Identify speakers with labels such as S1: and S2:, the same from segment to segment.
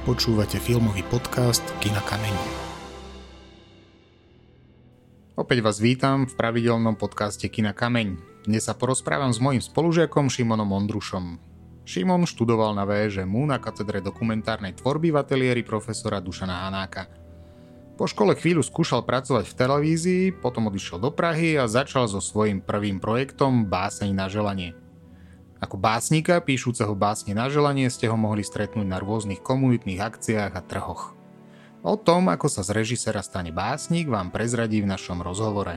S1: Počúvate filmový podcast Kina Kameň. Opäť vás vítam v pravidelnom podcaste Kina Kameň. Dnes sa porozprávam s mojim spolužiakom Šimonom Ondrušom. Šimon študoval na VŽMU na katedre dokumentárnej tvorby v ateliéri profesora Dušana Hanáka. Po škole chvíľu skúšal pracovať v televízii, potom odišiel do Prahy a začal so svojím prvým projektom Báseň na želanie – ako básnika, píšuceho básne na želanie, ste ho mohli stretnúť na rôznych komunitných akciách a trhoch. O tom, ako sa z režisera stane básnik, vám prezradí v našom rozhovore.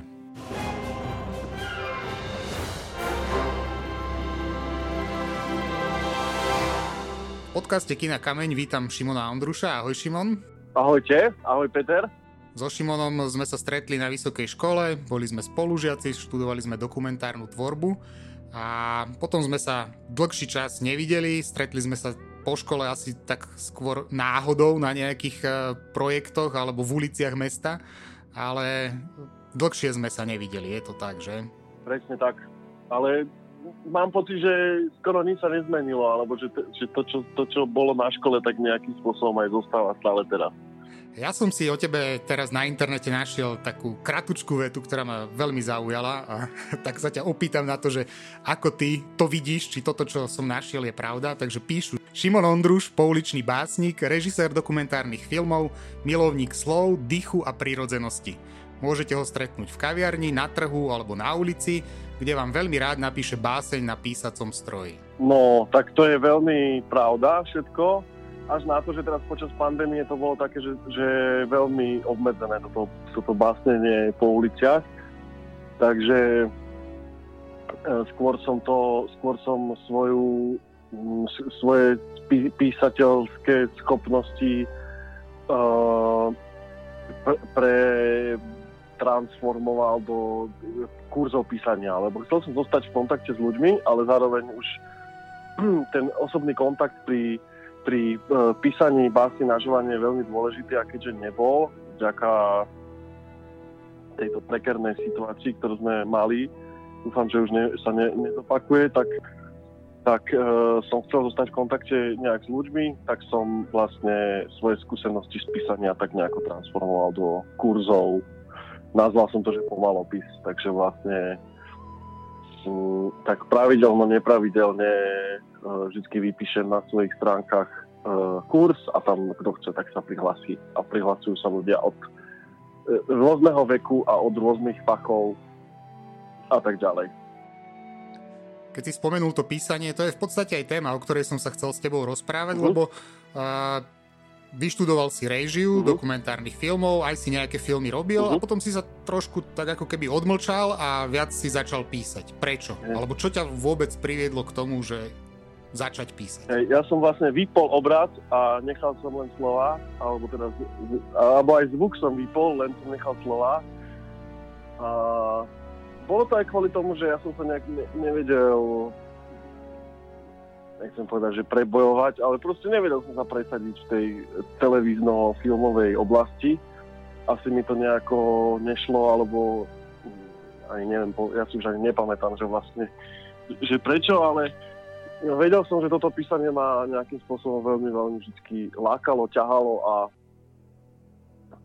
S1: V podcaste Kina Kameň vítam Šimona Ondruša. Ahoj Šimon.
S2: Ahojte, ahoj Peter.
S1: So Šimonom sme sa stretli na vysokej škole, boli sme spolužiaci, študovali sme dokumentárnu tvorbu a potom sme sa dlhší čas nevideli, stretli sme sa po škole asi tak skôr náhodou na nejakých uh, projektoch alebo v uliciach mesta, ale dlhšie sme sa nevideli, je to tak, že?
S2: Presne tak, ale mám pocit, že skoro nič sa nezmenilo, alebo že, že to, čo, to, čo bolo na škole, tak nejakým spôsobom aj zostáva stále teraz.
S1: Ja som si o tebe teraz na internete našiel takú kratučkú vetu, ktorá ma veľmi zaujala a tak sa ťa opýtam na to, že ako ty to vidíš, či toto, čo som našiel, je pravda. Takže píšu Šimon Ondruš, pouličný básnik, režisér dokumentárnych filmov, milovník slov, dychu a prírodzenosti. Môžete ho stretnúť v kaviarni, na trhu alebo na ulici, kde vám veľmi rád napíše báseň na písacom stroji.
S2: No, tak to je veľmi pravda všetko až na to, že teraz počas pandémie to bolo také, že, že veľmi obmedzené toto, toto básnenie po uliciach. Takže e, skôr som to, skôr som svoju, svoje písateľské schopnosti uh, pre, pre transformoval do kurzov písania, lebo chcel som zostať v kontakte s ľuďmi, ale zároveň už ten osobný kontakt pri pri e, písaní básny na želanie je veľmi dôležitý a keďže nebol, vďaka tejto prekernej situácii, ktorú sme mali, dúfam, že už ne, sa ne, nezopakuje, tak, tak e, som chcel zostať v kontakte nejak s ľuďmi, tak som vlastne svoje skúsenosti z písania tak nejako transformoval do kurzov. Nazval som to, že pomalopis, takže vlastne m, tak pravidelno, nepravidelne vždy vypíšem na svojich stránkach e, kurz a tam kto chce, tak sa prihlasí. A prihlasujú sa ľudia od e, rôzneho veku a od rôznych fachov a tak ďalej.
S1: Keď si spomenul to písanie, to je v podstate aj téma, o ktorej som sa chcel s tebou rozprávať, uh-huh. lebo uh, vyštudoval si režiu uh-huh. dokumentárnych filmov, aj si nejaké filmy robil uh-huh. a potom si sa trošku tak ako keby odmlčal a viac si začal písať. Prečo? Uh-huh. Alebo čo ťa vôbec priviedlo k tomu, že začať písať?
S2: Ja som vlastne vypol obraz a nechal som len slova, alebo teda, alebo aj zvuk som vypol, len som nechal slova. A bolo to aj kvôli tomu, že ja som sa nejak ne, nevedel nechcem povedať, že prebojovať, ale proste nevedel som sa presadiť v tej televízno-filmovej oblasti. Asi mi to nejako nešlo, alebo ani neviem, ja si už ani nepamätám, že vlastne, že prečo, ale vedel som, že toto písanie ma nejakým spôsobom veľmi, veľmi vždy lákalo, ťahalo a,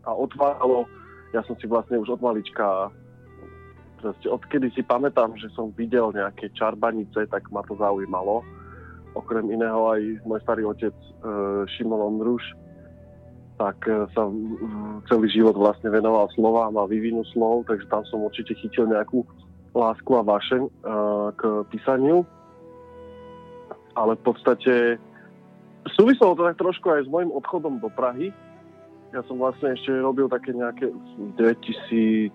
S2: a otváralo. Ja som si vlastne už od malička, proste odkedy si pamätám, že som videl nejaké čarbanice, tak ma to zaujímalo. Okrem iného aj môj starý otec e, Šimon Ondruš, tak e, sa celý život vlastne venoval slovám a vývinu slov, takže tam som určite chytil nejakú lásku a vášeň e, k písaniu ale v podstate súviselo to tak trošku aj s môjim odchodom do Prahy. Ja som vlastne ešte robil také nejaké 2010,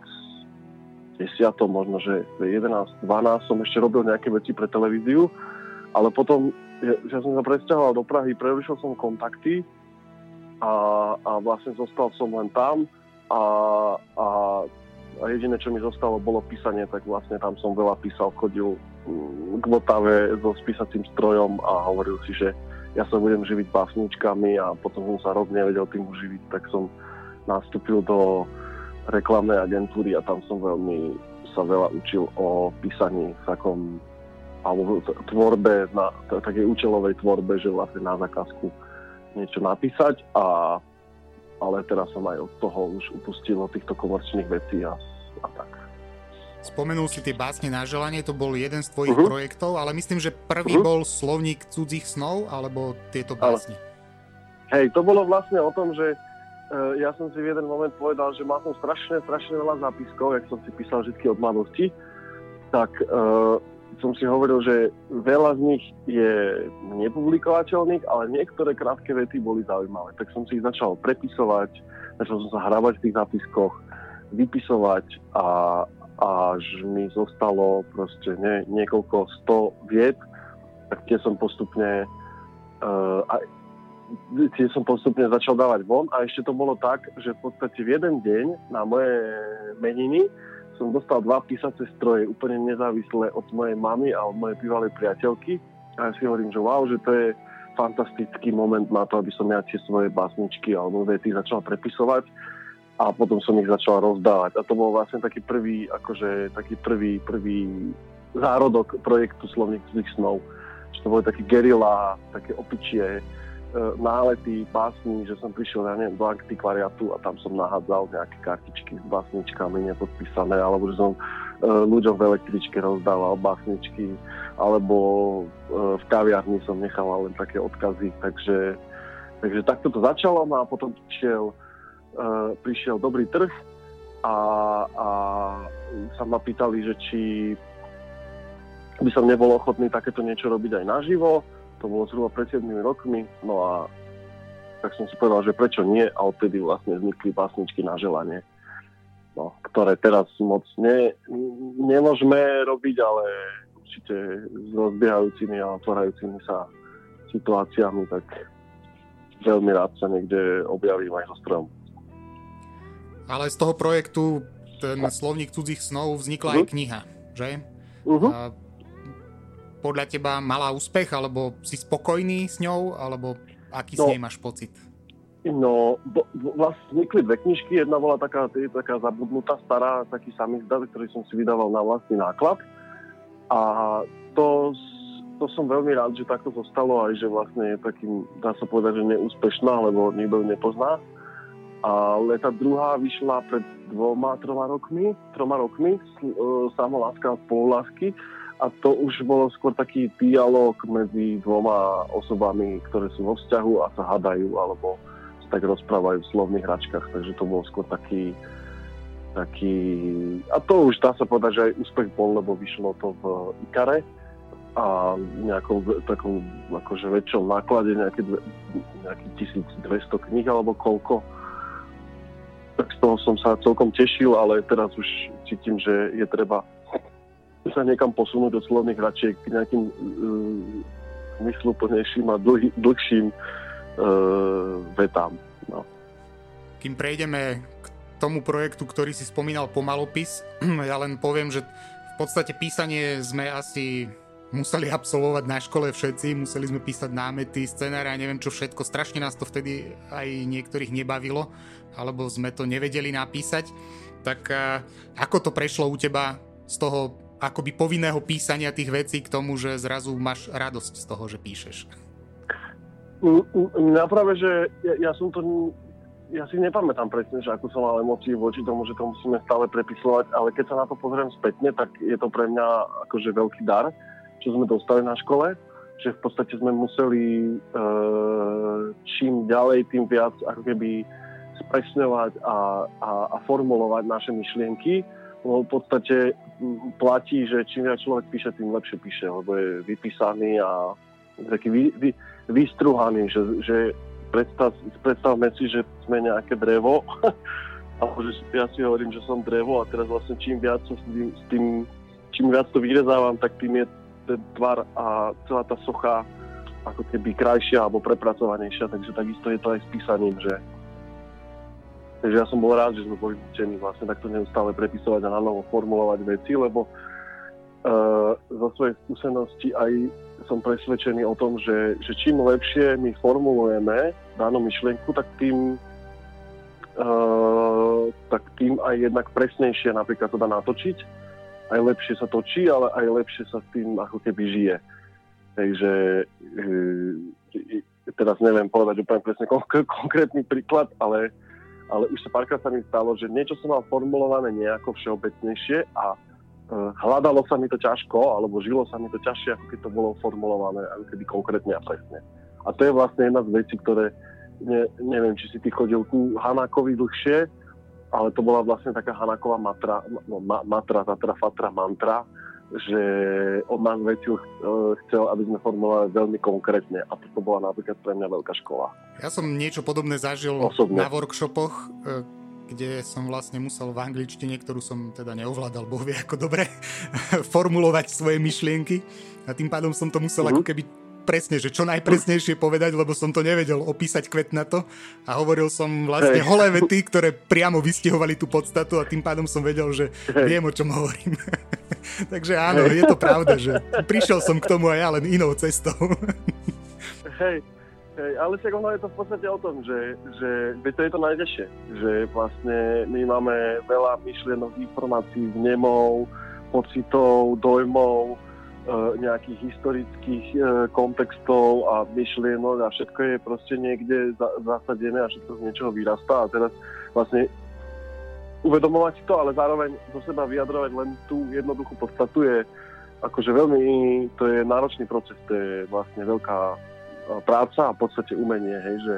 S2: možno, že 11, 12 som ešte robil nejaké veci pre televíziu, ale potom, ja, ja som sa presťahoval do Prahy, prerušil som kontakty a, a vlastne zostal som len tam a, a, a jediné, čo mi zostalo, bolo písanie, tak vlastne tam som veľa písal, chodil k Vltave so spísacím strojom a hovoril si, že ja sa budem živiť básničkami a potom som sa rok nevedel tým uživiť, tak som nastúpil do reklamnej agentúry a tam som veľmi sa veľa učil o písaní v takom alebo tvorbe, na takej účelovej tvorbe, že vlastne na zákazku niečo napísať a ale teraz som aj od toho už upustil od týchto komerčných vecí a.
S1: Spomenul si tie básne na želanie, to bol jeden z tvojich uh-huh. projektov, ale myslím, že prvý uh-huh. bol slovník cudzích snov, alebo tieto básne?
S2: Hej, to bolo vlastne o tom, že uh, ja som si v jeden moment povedal, že mal som strašne, strašne veľa zápiskov, jak som si písal vždy od mladosti, tak uh, som si hovoril, že veľa z nich je nepublikovateľných, ale niektoré krátke vety boli zaujímavé. Tak som si ich začal prepisovať, začal som sa hrávať v tých zápiskoch, vypisovať a až mi zostalo proste nie, niekoľko sto viet, tak tie som postupne uh, a, tie som postupne začal dávať von a ešte to bolo tak, že v podstate v jeden deň na moje meniny som dostal dva písace stroje úplne nezávislé od mojej mamy a od mojej bývalej priateľky. A ja si hovorím, že wow, že to je fantastický moment na to, aby som ja tie svoje básničky alebo vety začal prepisovať a potom som ich začal rozdávať. A to bol vlastne taký prvý, akože taký prvý, prvý zárodok projektu Slovník cudzích snov. Že to boli také gerila, také opičie, E, nálety básni, že som prišiel ja neviem, do antikvariatu a tam som nahádzal nejaké kartičky s básničkami nepodpísané, alebo že som e, ľuďom v električke rozdával básničky, alebo e, v kaviarni som nechal len také odkazy, takže, takže takto to začalo no a potom prišiel, prišiel dobrý trh a, a sa ma pýtali, že či by som nebol ochotný takéto niečo robiť aj naživo, to bolo zhruba pred 7 rokmi, no a tak som si povedal, že prečo nie? A odtedy vlastne vznikli básničky na želanie, no, ktoré teraz moc ne, nemôžeme robiť, ale určite s rozbiehajúcimi a otvárajúcimi sa situáciami, tak veľmi rád sa niekde objavím aj so strojom.
S1: Ale z toho projektu ten slovník cudzích snov vznikla uh-huh. aj mhm. kniha, že? Uh-huh. A podľa teba mala úspech, alebo si spokojný s ňou, alebo aký no, s nej máš pocit?
S2: No, bo, vlastne vznikli dve knižky. Jedna bola taká, taká zabudnutá, stará, taký samizdat, ktorý som si vydával na vlastný náklad. A to, to som veľmi rád, že takto zostalo aj, že vlastne je takým, dá sa povedať, že neúspešná, lebo nikto ju nepozná. Ale tá druhá vyšla pred dvoma, troma rokmi, troma rokmi, e, Samoláska a a to už bolo skôr taký dialog medzi dvoma osobami, ktoré sú vo vzťahu a sa hadajú alebo sa tak rozprávajú v slovných hračkách, takže to bol skôr taký taký, a to už dá sa povedať, že aj úspech bol, lebo vyšlo to v Ikare a nejakom takom akože väčšom náklade nejaké, nejaký 1200 kníh alebo koľko tak z toho som sa celkom tešil, ale teraz už cítim, že je treba sa niekam posunúť od slovných hračiek k nejakým uh, zmysluplnejším a dlhý, dlhším uh, vetám. No.
S1: Kým prejdeme k tomu projektu, ktorý si spomínal pomalopis, ja len poviem, že v podstate písanie sme asi museli absolvovať na škole všetci, museli sme písať námety, scenáre a neviem čo všetko. Strašne nás to vtedy aj niektorých nebavilo, alebo sme to nevedeli napísať. Tak ako to prešlo u teba z toho akoby povinného písania tých vecí k tomu, že zrazu máš radosť z toho, že píšeš?
S2: Ja práve, že ja, ja som to ja si nepamätám presne, že ako som mal emócií voči tomu, že to musíme stále prepisovať, ale keď sa na to pozriem spätne, tak je to pre mňa akože veľký dar, čo sme dostali na škole, že v podstate sme museli e, čím ďalej, tým viac ako keby spresňovať a, a, a formulovať naše myšlienky, lebo v podstate platí, že čím viac človek píše, tým lepšie píše, lebo je vypísaný a taký vy, vy, vystruhaný, že, že predstav, predstavme si, že sme nejaké drevo, alebo že ja si hovorím, že som drevo a teraz vlastne čím viac s tým, s tým čím viac to vyrezávam, tak tým je ten tvar a celá tá socha ako keby krajšia alebo prepracovanejšia, takže takisto je to aj s písaním, že Takže ja som bol rád, že sme boli učení vlastne takto neustále prepisovať a na novo formulovať veci, lebo uh, zo svojej skúsenosti aj som presvedčený o tom, že, že čím lepšie my formulujeme danú myšlienku, tak tým, uh, tak tým aj jednak presnejšie napríklad to dá natočiť. Aj lepšie sa točí, ale aj lepšie sa s tým ako keby žije. Takže uh, teraz neviem povedať úplne presne konk- konkrétny príklad, ale, ale už sa párkrát sa mi stalo, že niečo som mal formulované nejako všeobecnejšie a uh, hľadalo sa mi to ťažko, alebo žilo sa mi to ťažšie, ako keď to bolo formulované, ako keby konkrétne a presne. A to je vlastne jedna z vecí, ktoré, ne, neviem, či si ty chodil ku Hanákovi dlhšie, ale to bola vlastne taká Hanáková matra, no, ma, matra, tatra, fatra, mantra, že od nás veci e, chcel, aby sme formulovali veľmi konkrétne a to bola napríklad pre mňa veľká škola.
S1: Ja som niečo podobné zažil Osobne. na workshopoch, e, kde som vlastne musel v angličtine, ktorú som teda neovládal, boh vie ako dobre, formulovať svoje myšlienky a tým pádom som to musel uh-huh. ako keby presne, že čo najpresnejšie povedať, lebo som to nevedel opísať kvet na to a hovoril som vlastne hey. holé vety, ktoré priamo vystihovali tú podstatu a tým pádom som vedel, že hey. viem, o čom hovorím. Takže áno, hey. je to pravda, že prišiel som k tomu aj ja len inou cestou.
S2: Hej, hej, ale však ono je to v podstate o tom, že, že to je to najťažšie, že vlastne my máme veľa myšlienok, informácií, vnemov, pocitov, dojmov, nejakých historických e, kontextov a myšlienok a všetko je proste niekde zasadené a všetko z niečoho vyrastá a teraz vlastne uvedomovať to, ale zároveň zo seba vyjadrovať len tú jednoduchú podstatu je akože veľmi, to je náročný proces, to je vlastne veľká e, práca a v podstate umenie, hej, že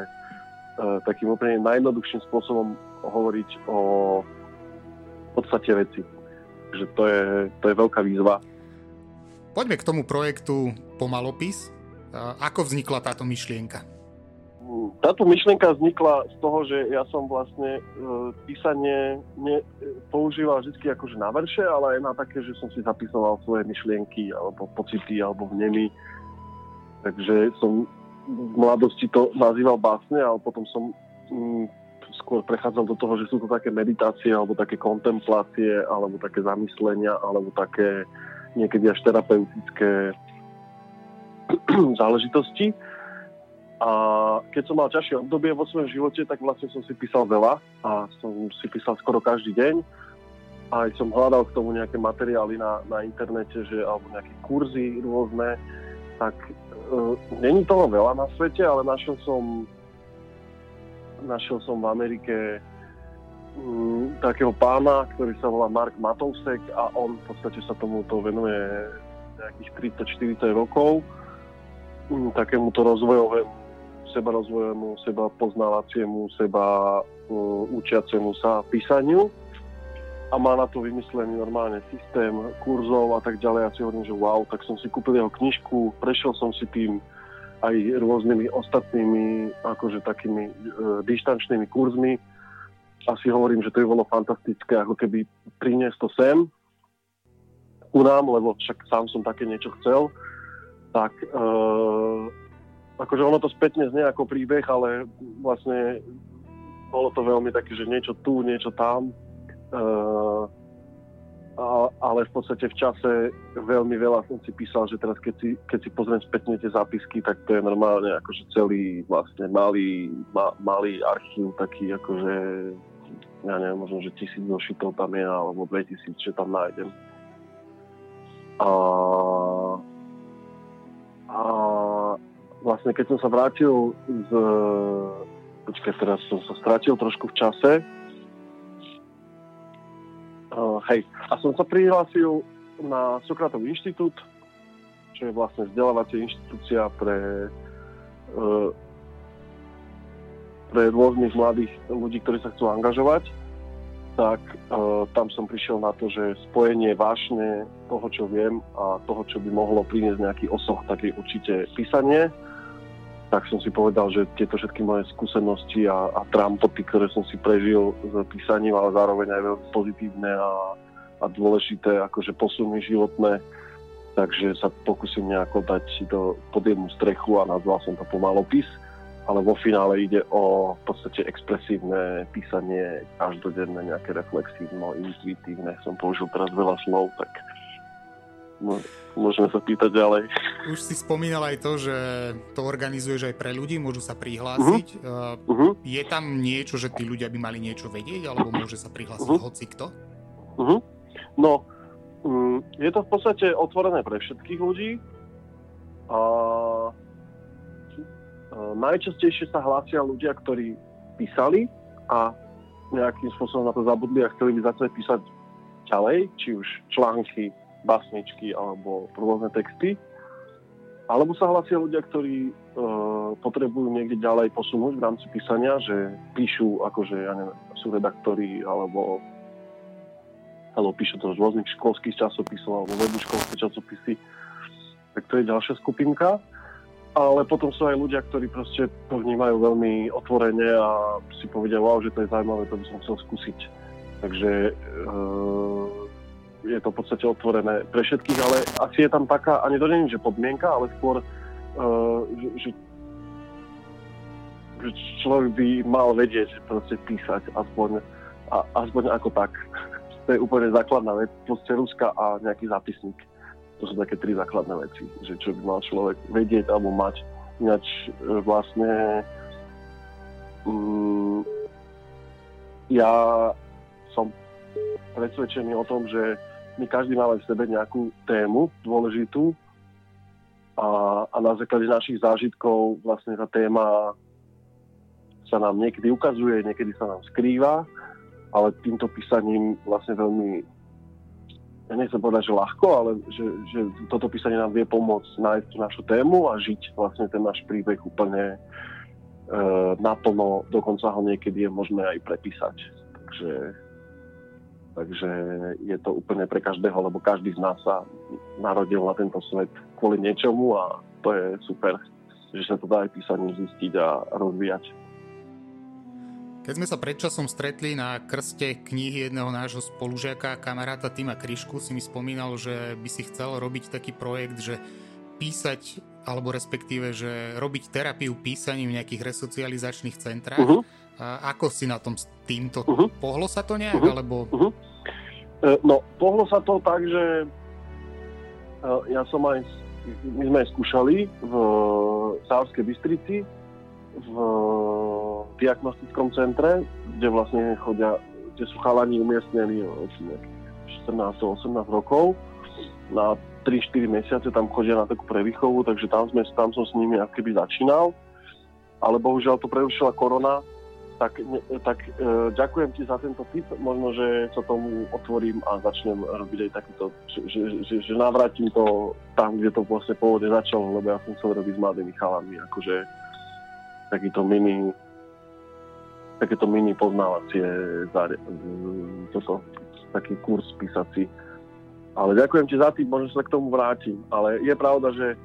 S2: takým úplne najjednoduchším spôsobom hovoriť o podstate veci. Že to je, to je veľká výzva
S1: Poďme k tomu projektu Pomalopis. Ako vznikla táto myšlienka?
S2: Táto myšlienka vznikla z toho, že ja som vlastne e, písanie ne, používal vždy akože na verše, ale aj na také, že som si zapisoval svoje myšlienky alebo pocity alebo vnemy. Takže som v mladosti to nazýval básne, ale potom som mm, skôr prechádzal do toho, že sú to také meditácie alebo také kontemplácie alebo také zamyslenia alebo také niekedy až terapeutické záležitosti. A keď som mal ťažšie obdobie vo svojom živote, tak vlastne som si písal veľa a som si písal skoro každý deň. Aj som hľadal k tomu nejaké materiály na, na internete, že, alebo nejaké kurzy rôzne. Tak e, není toho veľa na svete, ale našiel som našiel som v Amerike Mm, takého pána, ktorý sa volá Mark Matousek a on v podstate sa tomuto venuje nejakých 30-40 rokov. Mm, takémuto rozvojovému, seba rozvojovému, seba poznávaciemu, seba uh, učiacemu sa písaniu. A má na to vymyslený normálne systém kurzov a tak ďalej. Ja si hovorím, že wow, tak som si kúpil jeho knižku, prešiel som si tým aj rôznymi ostatnými akože takými e, dištančnými kurzmi asi hovorím, že to by bolo fantastické, ako keby priniesť to sem ku nám, lebo však sám som také niečo chcel, tak e, akože ono to spätne znie ako príbeh, ale vlastne bolo to veľmi také, že niečo tu, niečo tam. E, a, ale v podstate v čase veľmi veľa som si písal, že teraz keď si, keď si pozriem spätne tie zápisky, tak to je normálne akože celý vlastne malý, ma, malý archív taký akože ja neviem, možno, že tisíc zošitov tam je, alebo 2000, že tam nájdem. A, a vlastne keď som sa vrátil z... Počkaj, teraz som sa strátil trošku v čase. Uh, hej, a som sa prihlásil na Sokratov inštitút, čo je vlastne vzdelávacia inštitúcia pre uh, pre rôznych mladých ľudí, ktorí sa chcú angažovať, tak uh, tam som prišiel na to, že spojenie vášne toho, čo viem a toho, čo by mohlo priniesť nejaký osoch, tak je určite písanie. Tak som si povedal, že tieto všetky moje skúsenosti a, a trampoty, ktoré som si prežil s písaním, ale zároveň aj veľmi pozitívne a, a dôležité akože posuny životné, takže sa pokúsim nejako dať do, pod jednu strechu a nazval som to pomalopis ale vo finále ide o v podstate expresívne písanie, každodenné, nejaké reflexívno, intuitívne. Som použil teraz veľa slov, tak môžeme sa pýtať ďalej.
S1: Už si spomínal aj to, že to organizuješ aj pre ľudí, môžu sa prihlásiť. Uh-huh. Uh, je tam niečo, že tí ľudia by mali niečo vedieť, alebo môže sa prihlásiť uh-huh. hoci kto?
S2: Uh-huh. No, um, je to v podstate otvorené pre všetkých ľudí. A najčastejšie sa hlásia ľudia, ktorí písali a nejakým spôsobom na to zabudli a chceli by začať písať ďalej, či už články, basničky alebo rôzne texty. Alebo sa hlasia ľudia, ktorí e, potrebujú niekde ďalej posunúť v rámci písania, že píšu, akože, ja neviem, sú redaktori alebo, alebo píšu to z rôznych školských časopisov alebo vedú školské časopisy. Tak to je ďalšia skupinka. Ale potom sú aj ľudia, ktorí proste to vnímajú veľmi otvorene a si povedia, wow, že to je zaujímavé, to by som chcel skúsiť. Takže e, je to v podstate otvorené pre všetkých, ale asi je tam taká, ani to nie je, že podmienka, ale skôr, že, že, že človek by mal vedieť, že proste písať aspoň, a, aspoň ako tak. To je úplne základná vec, proste ruska a nejaký zápisník. To sú také tri základné veci, že čo by mal človek vedieť alebo mať. Ináč e, vlastne um, ja som presvedčený o tom, že my každý máme v sebe nejakú tému dôležitú a, a na základe našich zážitkov vlastne tá téma sa nám niekedy ukazuje, niekedy sa nám skrýva, ale týmto písaním vlastne veľmi ja nechcem povedať, že ľahko, ale že, že toto písanie nám vie pomôcť nájsť našu tému a žiť vlastne ten náš príbeh úplne e, naplno, dokonca ho niekedy je možné aj prepísať. Takže Takže je to úplne pre každého, lebo každý z nás sa narodil na tento svet kvôli niečomu a to je super, že sa to dá aj písaním zistiť a rozvíjať.
S1: Keď sme sa predčasom stretli na krste knihy jedného nášho spolužiaka, kamaráta Tima Kryšku, si mi spomínal, že by si chcel robiť taký projekt, že písať, alebo respektíve, že robiť terapiu písaním v nejakých resocializačných centrách. Uh-huh. A ako si na tom s týmto? Uh-huh. Pohlo sa to nejak, uh-huh. alebo... Uh-huh.
S2: No, pohlo sa to tak, že e, ja som aj, my sme aj skúšali v Sávskej Bystrici, v diagnostickom centre, kde vlastne chodia, kde sú chalani umiestnení 14-18 rokov. Na 3-4 mesiace tam chodia na takú prevýchovu, takže tam, sme, tam som s nimi keby začínal. Ale bohužiaľ to prerušila korona, tak, tak e, ďakujem ti za tento tip. Možno, že sa tomu otvorím a začnem robiť aj takýto, že, že, že, že navrátim to tam, kde to vlastne pôvodne začalo, lebo ja som chcel robiť s mladými chalami, akože takýto mini takéto mini poznávacie zare, toto, taký kurz písací. Ale ďakujem ti za tým, možno sa k tomu vrátim. Ale je pravda, že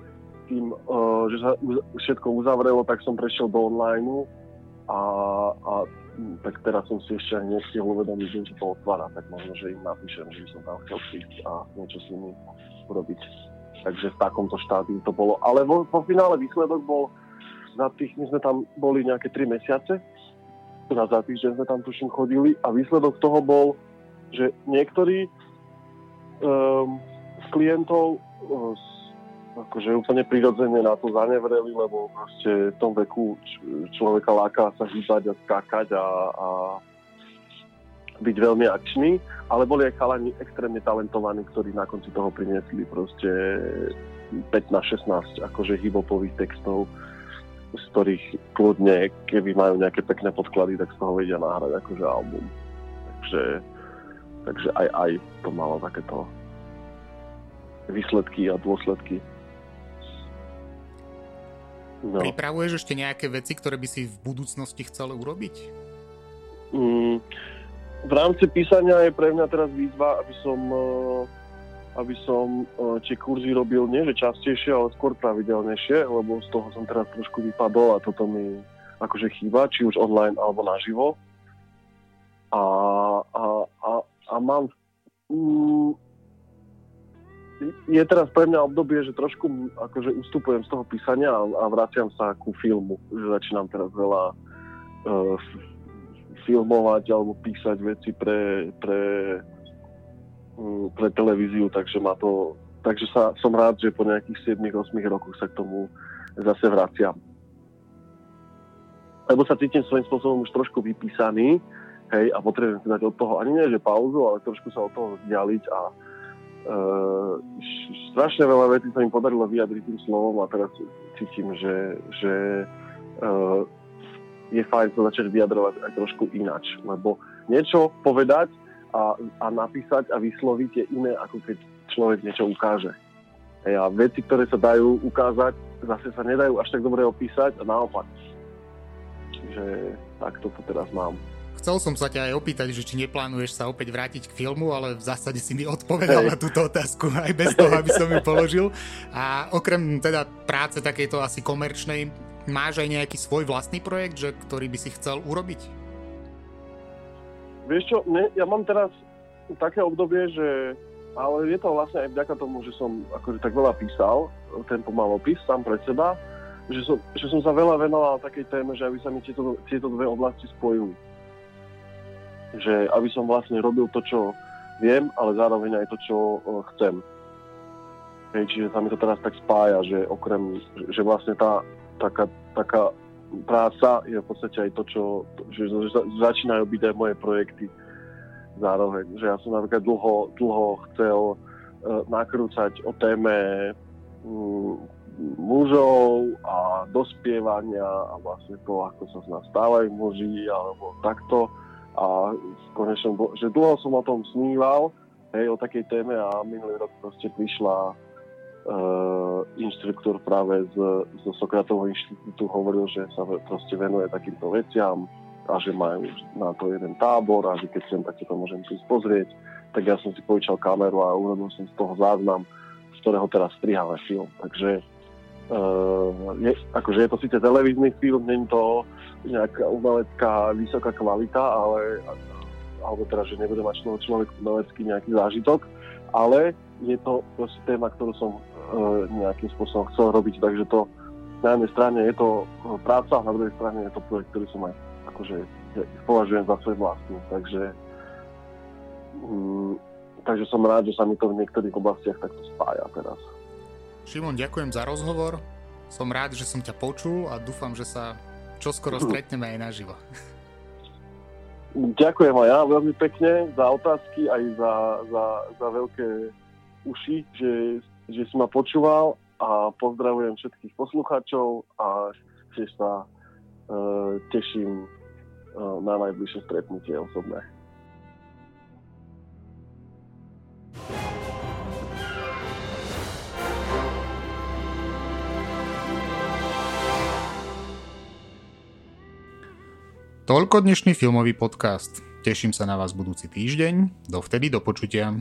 S2: tým, e, že sa všetko uzavrelo, tak som prešiel do online a, a tak teraz som si ešte nestihol uvedomiť, že to otvára, tak možno, že im napíšem, že by som tam chcel prísť a niečo s nimi urobiť. Takže v takomto štádiu to bolo. Ale vo, vo finále výsledok bol, za tých, my sme tam boli nejaké 3 mesiace, teda za týždeň sme tam tuším chodili a výsledok toho bol, že niektorí um, z klientov uh, akože úplne prirodzene na to zanevreli, lebo proste v tom veku človeka láka sa hýbať a skákať a, a byť veľmi akčný, ale boli aj chalani extrémne talentovaní, ktorí na konci toho priniesli proste 15-16 akože hibopových textov, z ktorých kľudne, keby majú nejaké pekné podklady, tak z toho vedia náhrať akože album. Takže, takže aj, aj to malo takéto výsledky a dôsledky.
S1: No. Pripravuješ ešte nejaké veci, ktoré by si v budúcnosti chcel urobiť?
S2: Mm, v rámci písania je pre mňa teraz výzva, aby som, eh, aby som eh, tie kurzy robil nie že častejšie, ale skôr pravidelnejšie, lebo z toho som teraz trošku vypadol a toto mi akože chýba, či už online alebo naživo. A, a, a, a mám mm, je teraz pre mňa obdobie, že trošku akože ustupujem z toho písania a, a vraciam sa ku filmu. Že začínam teraz veľa uh, filmovať alebo písať veci pre, pre, pre televíziu, takže ma to takže sa, som rád, že po nejakých 7-8 rokoch sa k tomu zase vraciam. Lebo sa cítim svojím spôsobom už trošku vypísaný, hej, a potrebujem si dať od toho ani nie, že pauzu, ale trošku sa od toho vzdialiť a, Uh, strašne veľa vecí sa mi podarilo vyjadriť tým slovom a teraz cítim, že, že uh, je fajn sa začať vyjadrovať aj trošku inač, lebo niečo povedať a, a napísať a vysloviť je iné, ako keď človek niečo ukáže. Hej, a veci, ktoré sa dajú ukázať, zase sa nedajú až tak dobre opísať a naopak. Čiže takto to teraz mám.
S1: Chcel som sa ťa aj opýtať, že či neplánuješ sa opäť vrátiť k filmu, ale v zásade si mi odpovedal hey. na túto otázku aj bez toho, aby som ju položil. A okrem teda práce takejto asi komerčnej, máš aj nejaký svoj vlastný projekt, že, ktorý by si chcel urobiť?
S2: Vieš čo, ne, ja mám teraz také obdobie, že ale je to vlastne aj vďaka tomu, že som akože tak veľa písal, ten pomalopis sám pre seba, že som, že som sa veľa venoval takej téme, že aby sa mi tieto, tieto dve oblasti spojili že aby som vlastne robil to, čo viem, ale zároveň aj to, čo uh, chcem. Hej, čiže sa mi to teraz tak spája, že okrem, že vlastne tá taká, taká práca je v podstate aj to, čo že začínajú byť aj moje projekty zároveň. Že ja som napríklad dlho, dlho chcel uh, nakrúcať o téme um, mužov a dospievania a vlastne to, ako sa z nás stávajú muži alebo takto a konečne, že dlho som o tom sníval, hej, o takej téme a minulý rok proste prišla inštruktor práve z, z Sokratovho inštitútu, hovoril, že sa proste venuje takýmto veciam a že majú na to jeden tábor a že keď sem, tak to môžem si pozrieť. Tak ja som si požičal kameru a urobil som z toho záznam, z ktorého teraz striháme film. Takže uh, je, akože je to síce televízny film, je to nejaká umelecká vysoká kvalita, ale alebo teda, že nebude mať človek, umelecký nejaký zážitok, ale je to proste téma, ktorú som nejakým spôsobom chcel robiť, takže to na jednej strane je to e, práca, na druhej strane je to projekt, ktorý som aj akože považujem za svoj vlastný, takže mm, takže som rád, že sa mi to v niektorých oblastiach takto spája teraz.
S1: Šimon, ďakujem za rozhovor. Som rád, že som ťa počul a dúfam, že sa čo skoro stretneme aj naživo.
S2: Ďakujem aj ja veľmi pekne za otázky, aj za, za, za veľké uši, že, že si ma počúval a pozdravujem všetkých poslucháčov a tiež sa uh, teším uh, na najbližšie stretnutie osobné.
S1: Toľko dnešný filmový podcast. Teším sa na vás budúci týždeň. Dovtedy do počutia.